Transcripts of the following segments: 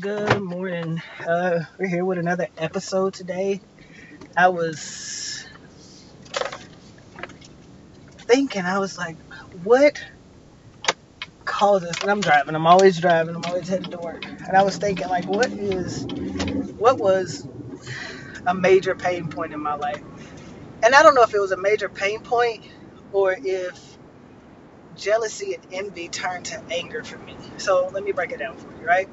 Good morning. Uh, we're here with another episode today. I was thinking, I was like, what causes, and I'm driving, I'm always driving, I'm always headed to work. And I was thinking, like, what is, what was a major pain point in my life? And I don't know if it was a major pain point or if jealousy and envy turned to anger for me. So let me break it down for you, right?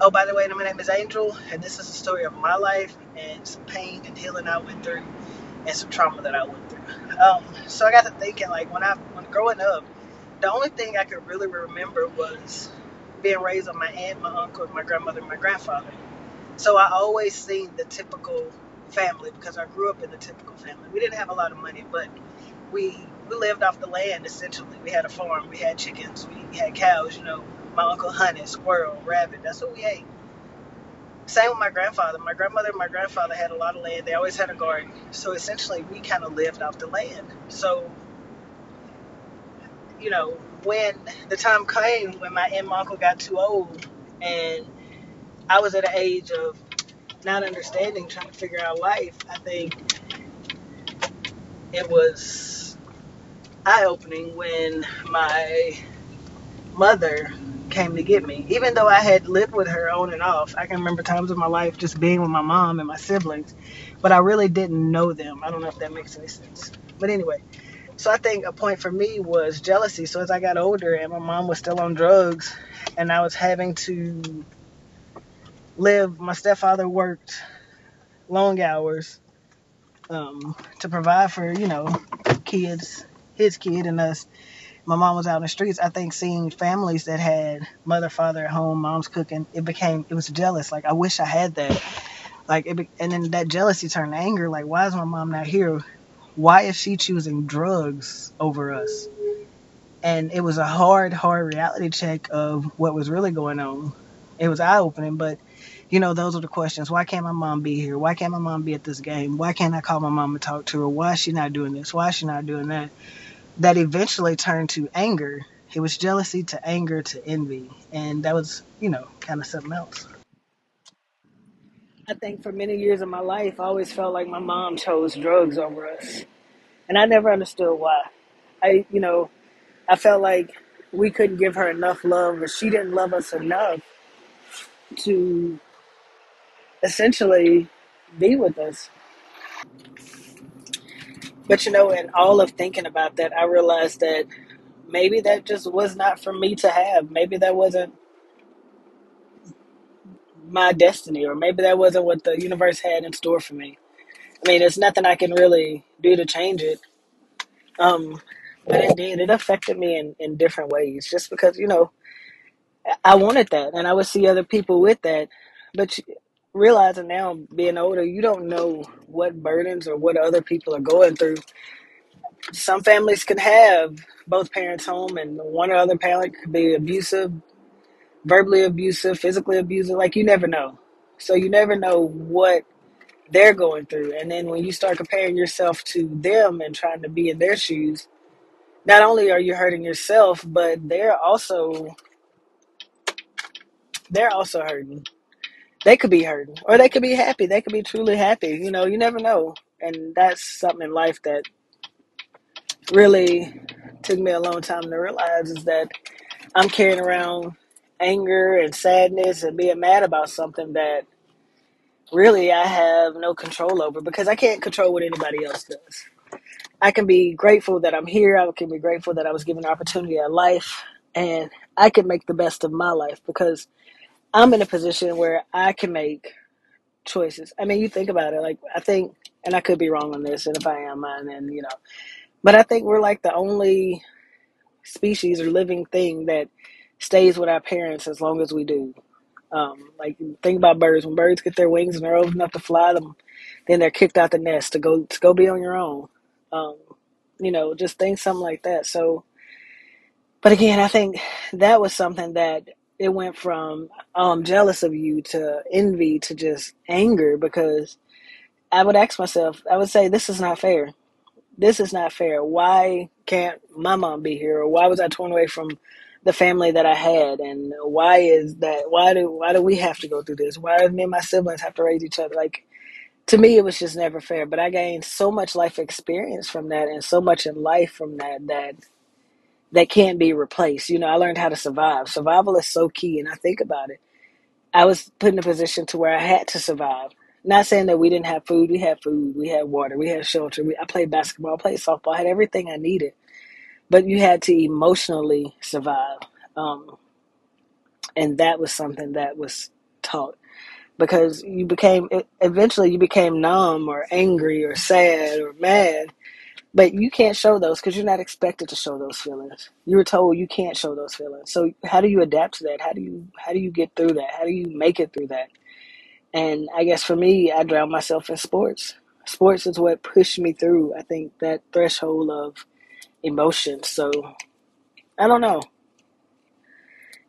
Oh, by the way, my name is Angel, and this is the story of my life and some pain and healing I went through and some trauma that I went through. Um, so I got to thinking, like when I when growing up, the only thing I could really remember was being raised on my aunt, my uncle, my grandmother, and my grandfather. So I always seen the typical family because I grew up in the typical family. We didn't have a lot of money, but we we lived off the land essentially. We had a farm, we had chickens, we had cows, you know. My uncle hunted squirrel, rabbit. That's what we ate. Same with my grandfather. My grandmother and my grandfather had a lot of land. They always had a garden. So essentially, we kind of lived off the land. So, you know, when the time came when my aunt and uncle got too old and I was at an age of not understanding, trying to figure out life, I think it was eye opening when my mother came to get me. Even though I had lived with her on and off, I can remember times in my life just being with my mom and my siblings, but I really didn't know them. I don't know if that makes any sense. But anyway, so I think a point for me was jealousy. So as I got older and my mom was still on drugs and I was having to live, my stepfather worked long hours um, to provide for, you know, kids, his kid and us my mom was out in the streets, I think seeing families that had mother, father at home, mom's cooking, it became, it was jealous. Like, I wish I had that. Like, it be, and then that jealousy turned to anger. Like, why is my mom not here? Why is she choosing drugs over us? And it was a hard, hard reality check of what was really going on. It was eye opening, but you know, those are the questions. Why can't my mom be here? Why can't my mom be at this game? Why can't I call my mom and talk to her? Why is she not doing this? Why is she not doing that? That eventually turned to anger. It was jealousy to anger to envy. And that was, you know, kind of something else. I think for many years of my life, I always felt like my mom chose drugs over us. And I never understood why. I, you know, I felt like we couldn't give her enough love or she didn't love us enough to essentially be with us. But, you know, in all of thinking about that, I realized that maybe that just was not for me to have. Maybe that wasn't my destiny, or maybe that wasn't what the universe had in store for me. I mean, there's nothing I can really do to change it. Um, but it did. It affected me in, in different ways, just because you know I wanted that, and I would see other people with that. But realizing now, being older, you don't know what burdens or what other people are going through. Some families can have both parents home, and one or other parent could be abusive, verbally abusive, physically abusive. Like you never know. So you never know what they're going through. And then when you start comparing yourself to them and trying to be in their shoes, not only are you hurting yourself, but they're also they're also hurting. They could be hurting, or they could be happy. They could be truly happy. You know, you never know. And that's something in life that really took me a long time to realize is that I'm carrying around anger and sadness and being mad about something that really I have no control over because I can't control what anybody else does. I can be grateful that I'm here. I can be grateful that I was given opportunity at life and I can make the best of my life because I'm in a position where I can make choices. I mean, you think about it, like I think, and I could be wrong on this, and if I am, and then you know, but I think we're like the only species or living thing that stays with our parents as long as we do. Um, like think about birds. When birds get their wings and they're old enough to fly them, then they're kicked out the nest to go to go be on your own. Um, you know, just think something like that. So, but again, I think that was something that it went from um, jealous of you to envy to just anger because I would ask myself, I would say, this is not fair. This is not fair. Why can't my mom be here? Or why was I torn away from the family that I had, and why is that? Why do why do we have to go through this? Why do me and my siblings have to raise each other? Like to me, it was just never fair. But I gained so much life experience from that, and so much in life from that that that can't be replaced. You know, I learned how to survive. Survival is so key, and I think about it. I was put in a position to where I had to survive. Not saying that we didn't have food. We had food. We had water. We had shelter. We, I played basketball. I played softball. I had everything I needed. But you had to emotionally survive. Um, and that was something that was taught because you became eventually you became numb or angry or sad or mad but you can't show those because you're not expected to show those feelings. You were told you can't show those feelings. So how do you adapt to that? How do you how do you get through that? How do you make it through that? And i guess for me i drown myself in sports. Sports is what pushed me through i think that threshold of emotion so i don't know.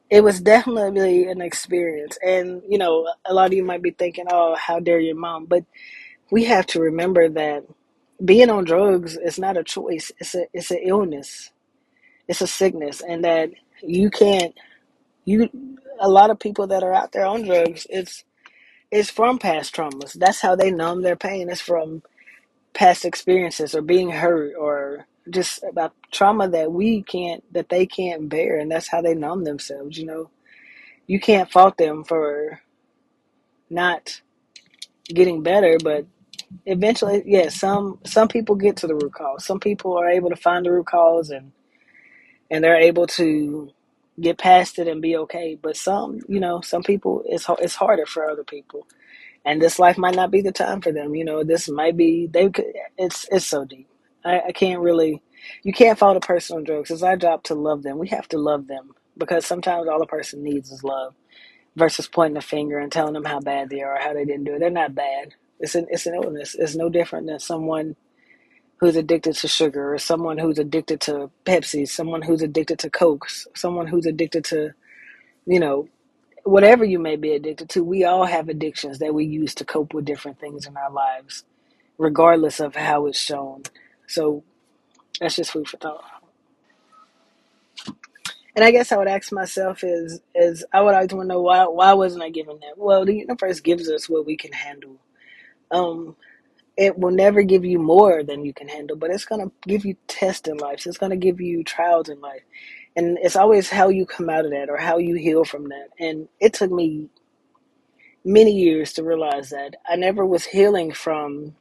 It was definitely an experience. And, you know, a lot of you might be thinking, oh, how dare your mom? But we have to remember that being on drugs is not a choice. It's a it's an illness. It's a sickness. And that you can't you a lot of people that are out there on drugs, it's it's from past traumas. That's how they numb their pain. It's from past experiences or being hurt or just about trauma that we can't that they can't bear and that's how they numb themselves you know you can't fault them for not getting better but eventually yeah, some some people get to the root cause some people are able to find the root cause and and they're able to get past it and be okay but some you know some people it's it's harder for other people and this life might not be the time for them you know this might be they could it's it's so deep I, I can't really, you can't fault a person on drugs. It's our job to love them. We have to love them because sometimes all a person needs is love versus pointing a finger and telling them how bad they are or how they didn't do it. They're not bad. It's an, it's an illness. It's no different than someone who's addicted to sugar or someone who's addicted to Pepsi, someone who's addicted to Coke, someone who's addicted to, you know, whatever you may be addicted to. We all have addictions that we use to cope with different things in our lives, regardless of how it's shown. So that's just food for thought. And I guess I would ask myself is is I would always want to know why why wasn't I given that? Well, the universe gives us what we can handle. Um, it will never give you more than you can handle, but it's gonna give you tests in life. So It's gonna give you trials in life, and it's always how you come out of that or how you heal from that. And it took me many years to realize that I never was healing from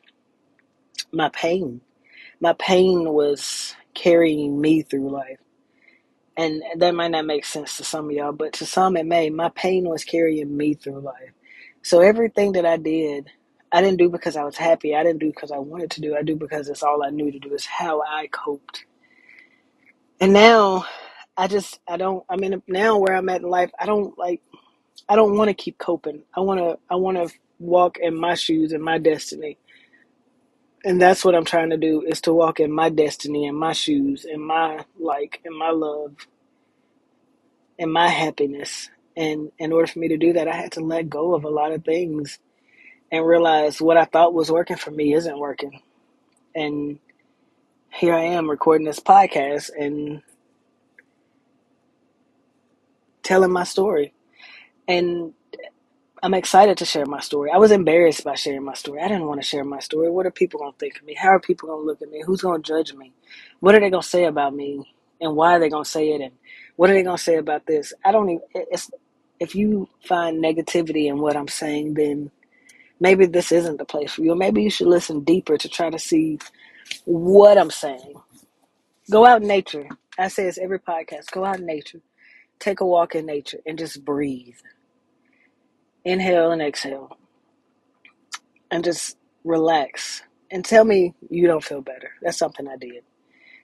my pain my pain was carrying me through life. And that might not make sense to some of y'all, but to some it may. My pain was carrying me through life. So everything that I did, I didn't do because I was happy. I didn't do because I wanted to do. I do because it's all I knew to do. It's how I coped. And now, I just I don't. I mean, now where I'm at in life, I don't like. I don't want to keep coping. I want to. I want to walk in my shoes and my destiny and that's what I'm trying to do is to walk in my destiny and my shoes and my like and my love and my happiness and in order for me to do that I had to let go of a lot of things and realize what I thought was working for me isn't working and here I am recording this podcast and telling my story and I'm excited to share my story. I was embarrassed by sharing my story. I didn't want to share my story. What are people going to think of me? How are people going to look at me? Who's going to judge me? What are they going to say about me? And why are they going to say it? And what are they going to say about this? I don't even, it's, if you find negativity in what I'm saying, then maybe this isn't the place for you. Maybe you should listen deeper to try to see what I'm saying. Go out in nature. I say this every podcast. Go out in nature. Take a walk in nature and just breathe. Inhale and exhale. And just relax. And tell me you don't feel better. That's something I did.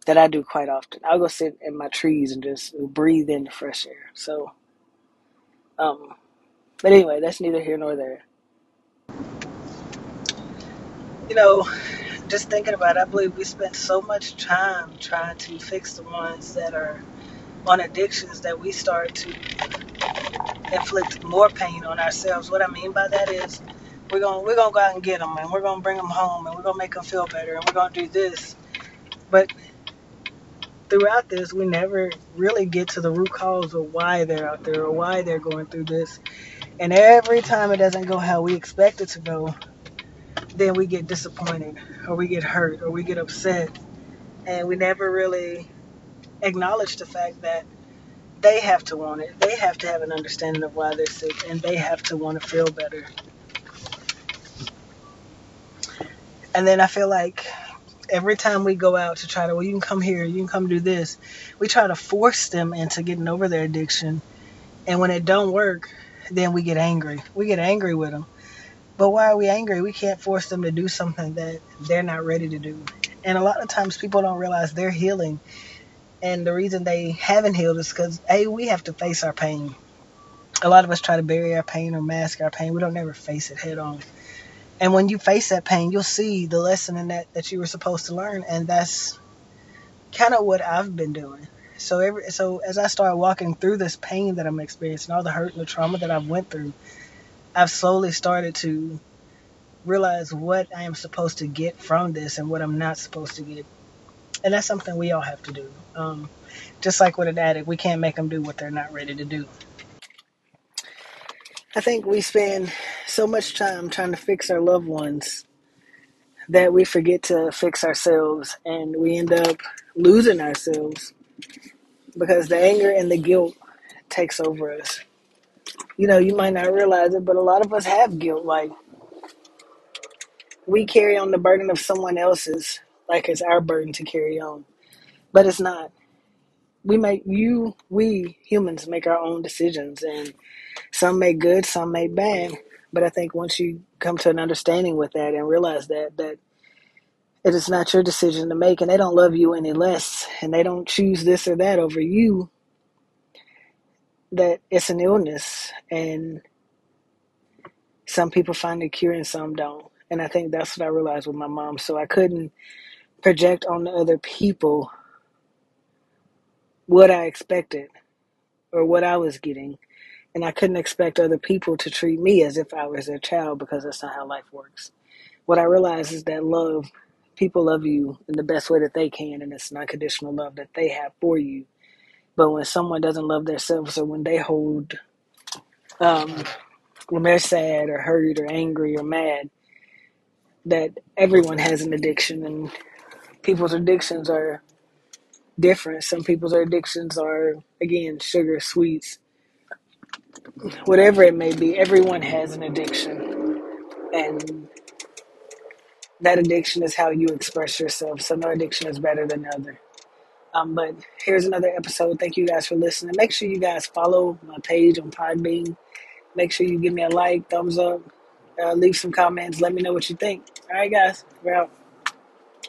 That I do quite often. I'll go sit in my trees and just breathe in the fresh air. So um but anyway, that's neither here nor there. You know, just thinking about it, I believe we spend so much time trying to fix the ones that are on addictions that we start to inflict more pain on ourselves. What I mean by that is we're going we're going to go out and get them and we're going to bring them home and we're going to make them feel better and we're going to do this. But throughout this, we never really get to the root cause of why they're out there or why they're going through this. And every time it doesn't go how we expect it to go, then we get disappointed or we get hurt or we get upset. And we never really acknowledge the fact that they have to want it. They have to have an understanding of why they're sick and they have to want to feel better. And then I feel like every time we go out to try to, well, you can come here, you can come do this, we try to force them into getting over their addiction. And when it don't work, then we get angry. We get angry with them. But why are we angry? We can't force them to do something that they're not ready to do. And a lot of times people don't realize they're healing. And the reason they haven't healed is because, A, we have to face our pain. A lot of us try to bury our pain or mask our pain. We don't ever face it head on. And when you face that pain, you'll see the lesson in that that you were supposed to learn, and that's kind of what I've been doing. So every so as I start walking through this pain that I'm experiencing, all the hurt and the trauma that I've went through, I've slowly started to realize what I am supposed to get from this and what I'm not supposed to get. And that's something we all have to do. Um, just like with an addict, we can't make them do what they're not ready to do. I think we spend so much time trying to fix our loved ones that we forget to fix ourselves and we end up losing ourselves because the anger and the guilt takes over us. You know, you might not realize it, but a lot of us have guilt. Like, we carry on the burden of someone else's, like it's our burden to carry on. But it's not. We make, you, we humans make our own decisions, and some make good, some make bad. But I think once you come to an understanding with that and realize that that it is not your decision to make, and they don't love you any less, and they don't choose this or that over you, that it's an illness, and some people find a cure and some don't. And I think that's what I realized with my mom. So I couldn't project on the other people what I expected or what I was getting and I couldn't expect other people to treat me as if I was their child because that's not how life works. What I realize is that love, people love you in the best way that they can, and it's an unconditional love that they have for you. But when someone doesn't love themselves or when they hold, um, when they're sad or hurt or angry or mad, that everyone has an addiction and people's addictions are different. Some people's addictions are, again, sugar, sweets, whatever it may be, everyone has an addiction. And that addiction is how you express yourself. So no addiction is better than the other. Um, but here's another episode. Thank you guys for listening. Make sure you guys follow my page on Podbean. Make sure you give me a like, thumbs up, uh, leave some comments. Let me know what you think. All right, guys, we're out.